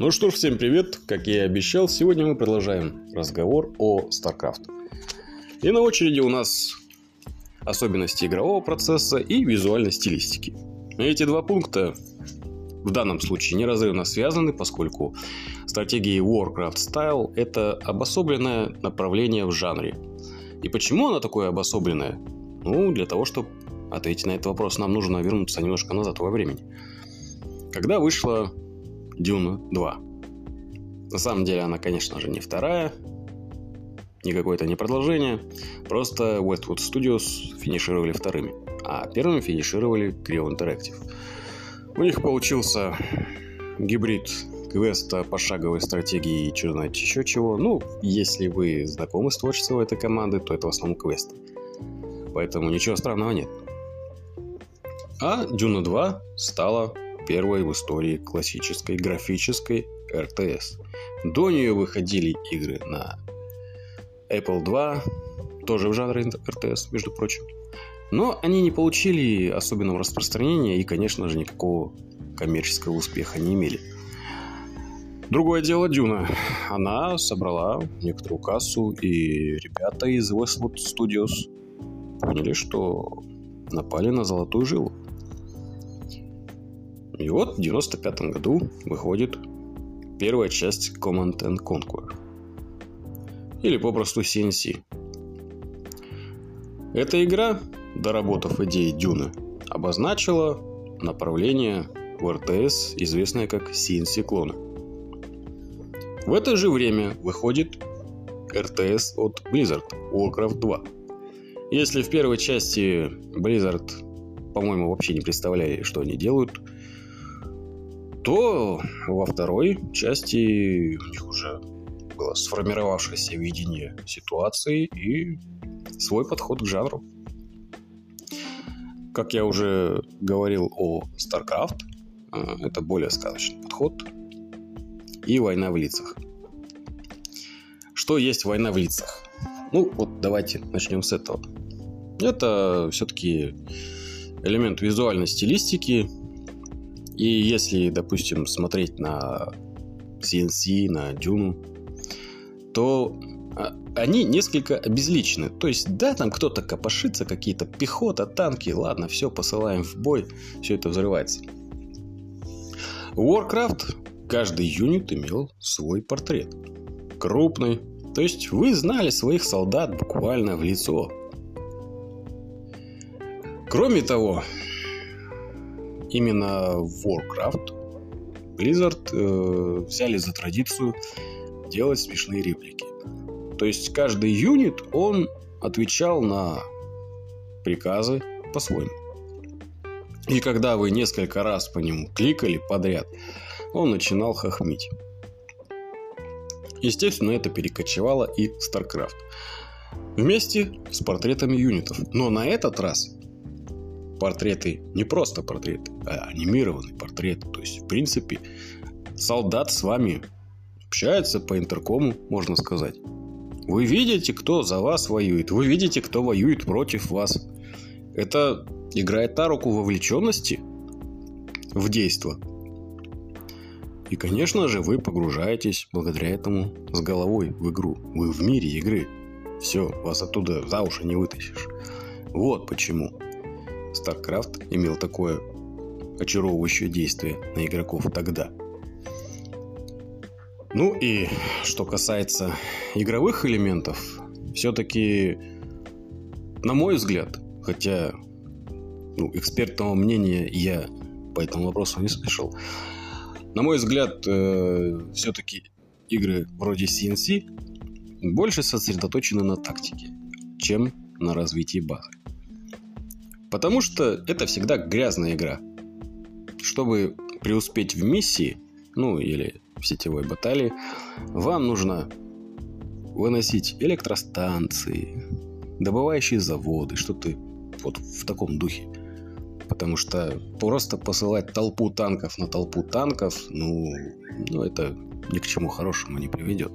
Ну что ж, всем привет! Как я и обещал, сегодня мы продолжаем разговор о StarCraft. И на очереди у нас особенности игрового процесса и визуальной стилистики. Эти два пункта в данном случае неразрывно связаны, поскольку стратегия Warcraft Style – это обособленное направление в жанре. И почему она такое обособленное? Ну, для того, чтобы ответить на этот вопрос, нам нужно вернуться немножко назад во времени. Когда вышла Дюна 2. На самом деле она, конечно же, не вторая, не какое-то не продолжение. Просто Westwood Studios финишировали вторыми. А первыми финишировали Creo Interactive. У них получился гибрид квеста, пошаговой стратегии и что знать еще чего. Ну, если вы знакомы с творчеством этой команды, то это в основном квест. Поэтому ничего странного нет. А Дюна 2 стала первой в истории классической графической РТС. До нее выходили игры на Apple 2, тоже в жанре РТС, между прочим. Но они не получили особенного распространения и, конечно же, никакого коммерческого успеха не имели. Другое дело Дюна. Она собрала некоторую кассу, и ребята из Westwood Studios поняли, что напали на золотую жилу. И вот в 95 году выходит первая часть Command and Conquer. Или попросту CNC. Эта игра, доработав идеи Дюна, обозначила направление в РТС, известное как CNC клона. В это же время выходит РТС от Blizzard Warcraft 2. Если в первой части Blizzard, по-моему, вообще не представляли, что они делают – то во второй части у них уже было сформировавшееся видение ситуации и свой подход к жанру. Как я уже говорил о StarCraft, э, это более сказочный подход и война в лицах. Что есть война в лицах? Ну, вот давайте начнем с этого. Это все-таки элемент визуальной стилистики, и если, допустим, смотреть на CNC, на Дюну, то а, они несколько обезличены. То есть, да, там кто-то копошится, какие-то пехота, танки, ладно, все, посылаем в бой, все это взрывается. Warcraft каждый юнит имел свой портрет. Крупный. То есть вы знали своих солдат буквально в лицо. Кроме того, именно в Warcraft Blizzard э, взяли за традицию делать смешные реплики. То есть каждый юнит, он отвечал на приказы по-своему. И когда вы несколько раз по нему кликали подряд, он начинал хохмить. Естественно, это перекочевало и в StarCraft. Вместе с портретами юнитов. Но на этот раз портреты не просто портреты, а анимированные портреты. То есть, в принципе, солдат с вами общается по интеркому, можно сказать. Вы видите, кто за вас воюет. Вы видите, кто воюет против вас. Это играет на руку вовлеченности в действо. И, конечно же, вы погружаетесь благодаря этому с головой в игру. Вы в мире игры. Все, вас оттуда за уши не вытащишь. Вот почему. StarCraft имел такое очаровывающее действие на игроков тогда. Ну и что касается игровых элементов, все-таки, на мой взгляд, хотя ну, экспертного мнения я по этому вопросу не слышал, на мой взгляд, э, все-таки игры вроде CNC больше сосредоточены на тактике, чем на развитии базы. Потому что это всегда грязная игра. Чтобы преуспеть в миссии, ну или в сетевой баталии, вам нужно выносить электростанции, добывающие заводы, что-то вот в таком духе. Потому что просто посылать толпу танков на толпу танков, ну, ну это ни к чему хорошему не приведет.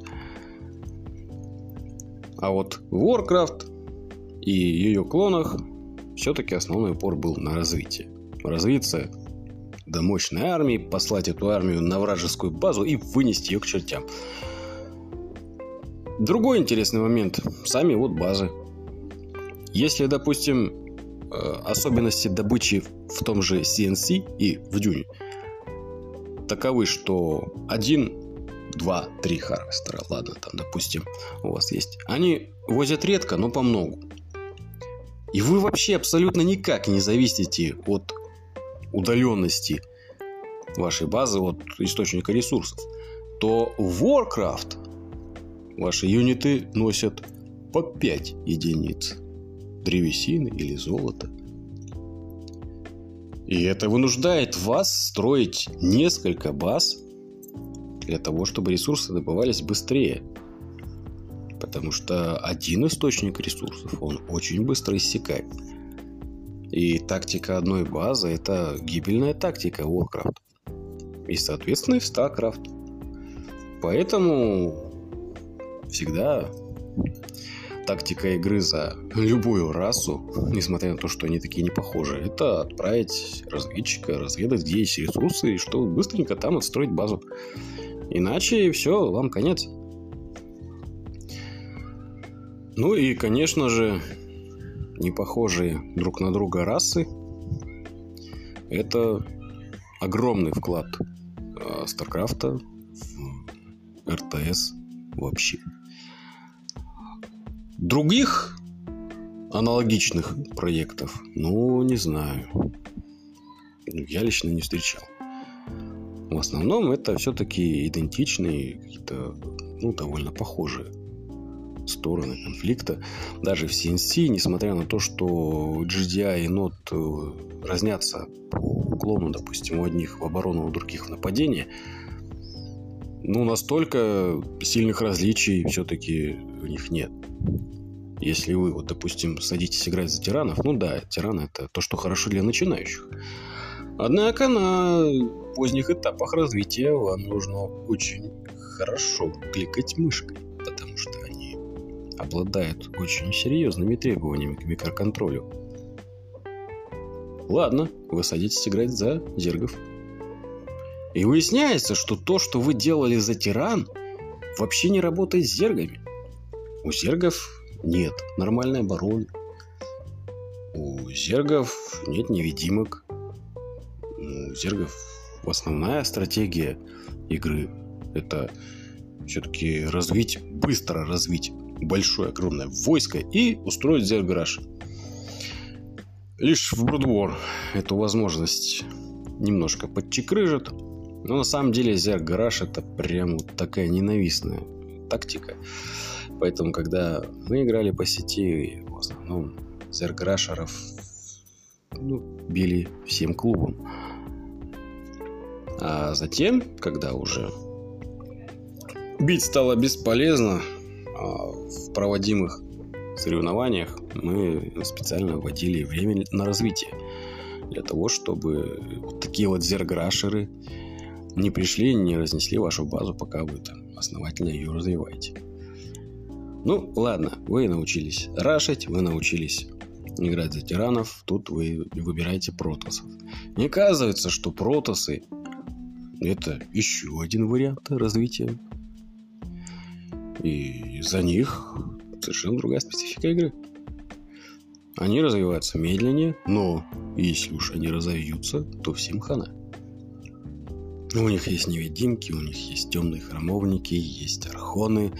А вот Warcraft и ее клонах все-таки основной упор был на развитие. Развиться до мощной армии, послать эту армию на вражескую базу и вынести ее к чертям. Другой интересный момент. Сами вот базы. Если, допустим, э, особенности добычи в том же C&C и в Дюне таковы, что один, два, три харвестера, ладно, там, допустим, у вас есть. Они возят редко, но по многу. И вы вообще абсолютно никак не зависите от удаленности вашей базы от источника ресурсов, то Warcraft ваши юниты носят по 5 единиц древесины или золота. И это вынуждает вас строить несколько баз для того, чтобы ресурсы добывались быстрее. Потому что один источник ресурсов, он очень быстро иссякает. И тактика одной базы – это гибельная тактика Warcraft. И, соответственно, и в StarCraft. Поэтому всегда тактика игры за любую расу, несмотря на то, что они такие не похожи, это отправить разведчика, разведать, где есть ресурсы, и что быстренько там отстроить базу. Иначе все, вам конец. Ну и, конечно же, не похожие друг на друга расы – это огромный вклад э, Старкрафта РТС вообще. Других аналогичных проектов, ну, не знаю. Я лично не встречал. В основном это все-таки идентичные, какие-то, ну, довольно похожие стороны конфликта. Даже в CNC, несмотря на то, что GDI и NOT э, разнятся по уклону, допустим, у одних в оборону, у других в нападение, ну, настолько сильных различий все-таки у них нет. Если вы, вот, допустим, садитесь играть за тиранов, ну да, тираны это то, что хорошо для начинающих. Однако на поздних этапах развития вам нужно очень хорошо кликать мышкой, обладают очень серьезными требованиями к микроконтролю. Ладно, вы садитесь играть за зергов. И выясняется, что то, что вы делали за тиран, вообще не работает с зергами. У зергов нет нормальной обороны. У зергов нет невидимок. У зергов основная стратегия игры это все-таки развить, быстро развить большое, огромное войско и устроить зергараж. Лишь в Брудвор эту возможность немножко подчекрыжит. Но на самом деле зергараж это прям вот такая ненавистная тактика. Поэтому, когда мы играли по сети, в основном зергарашеров ну, били всем клубом. А затем, когда уже бить стало бесполезно, в проводимых соревнованиях мы специально вводили время на развитие. Для того, чтобы вот такие вот зерграшеры не пришли и не разнесли вашу базу, пока вы там основательно ее развиваете. Ну, ладно, вы научились рашить, вы научились играть за тиранов, тут вы выбираете протосов. Не оказывается, что протосы это еще один вариант развития. И за них совершенно другая специфика игры. Они развиваются медленнее, но если уж они разовьются, то всем хана. У них есть невидимки, у них есть темные храмовники, есть архоны.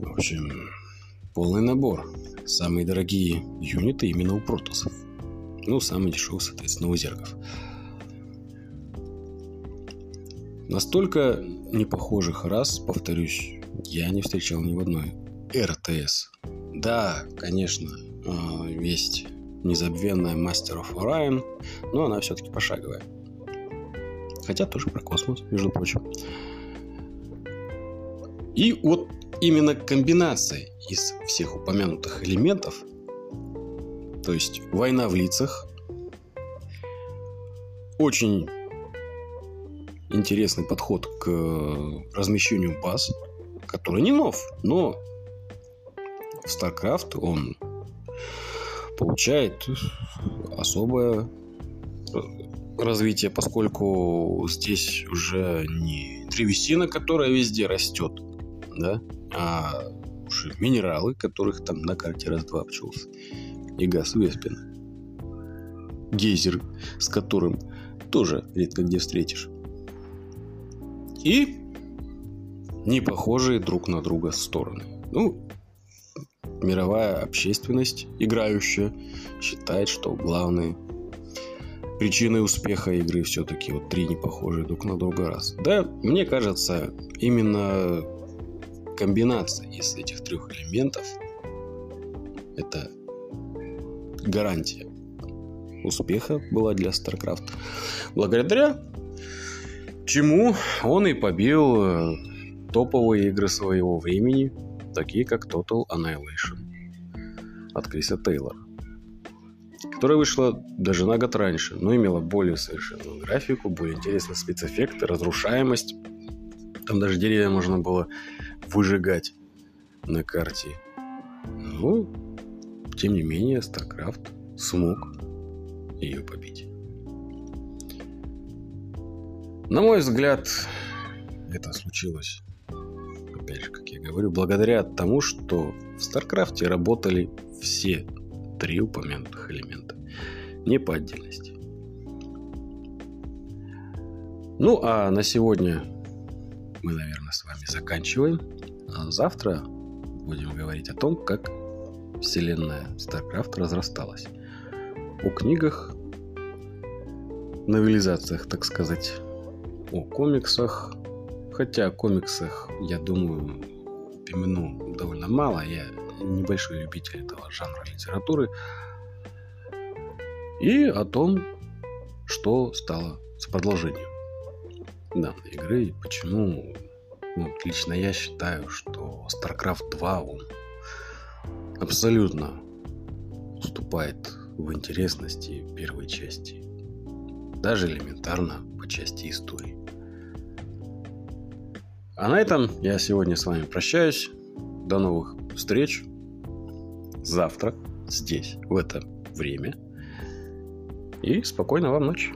В общем, полный набор. Самые дорогие юниты именно у протосов. Ну, самый дешевый, соответственно, у зергов. Настолько непохожих раз, повторюсь, я не встречал ни в одной РТС. Да, конечно, а, есть незабвенная Master of Orion, но она все-таки пошаговая. Хотя тоже про космос, между прочим. И вот именно комбинация из всех упомянутых элементов, то есть война в лицах, очень интересный подход к размещению баз, который не нов, но StarCraft он получает особое развития, поскольку здесь уже не древесина, которая везде растет, да, а уже минералы, которых там на карте раз-два обчелся, и газ Веспин. Гейзер, с которым тоже редко где встретишь. И не похожие друг на друга стороны. Ну, мировая общественность, играющая, считает, что главные причиной успеха игры все-таки вот три непохожие друг на друга раз. Да, мне кажется, именно комбинация из этих трех элементов это гарантия успеха была для StarCraft. Благодаря чему он и побил э, топовые игры своего времени, такие как Total Annihilation от Криса Тейлора которая вышла даже на год раньше, но имела более совершенную графику, более интересные спецэффекты, разрушаемость. Там даже деревья можно было выжигать на карте. Ну, тем не менее, StarCraft смог ее побить. На мой взгляд, это случилось, опять же, как я говорю, благодаря тому, что в StarCraft работали все три упомянутых элемента, не по отдельности. Ну, а на сегодня мы, наверное, с вами заканчиваем. А завтра будем говорить о том, как вселенная StarCraft разрасталась. О книгах, новелизациях, так сказать, о комиксах. Хотя о комиксах, я думаю, упомяну довольно мало. Я небольшой любитель этого жанра литературы, и о том, что стало с продолжением данной игры и почему ну, лично я считаю, что StarCraft 2 он абсолютно уступает в интересности первой части. Даже элементарно по части истории. А на этом я сегодня с вами прощаюсь. До новых встреч завтра здесь, в это время. И спокойной вам ночи.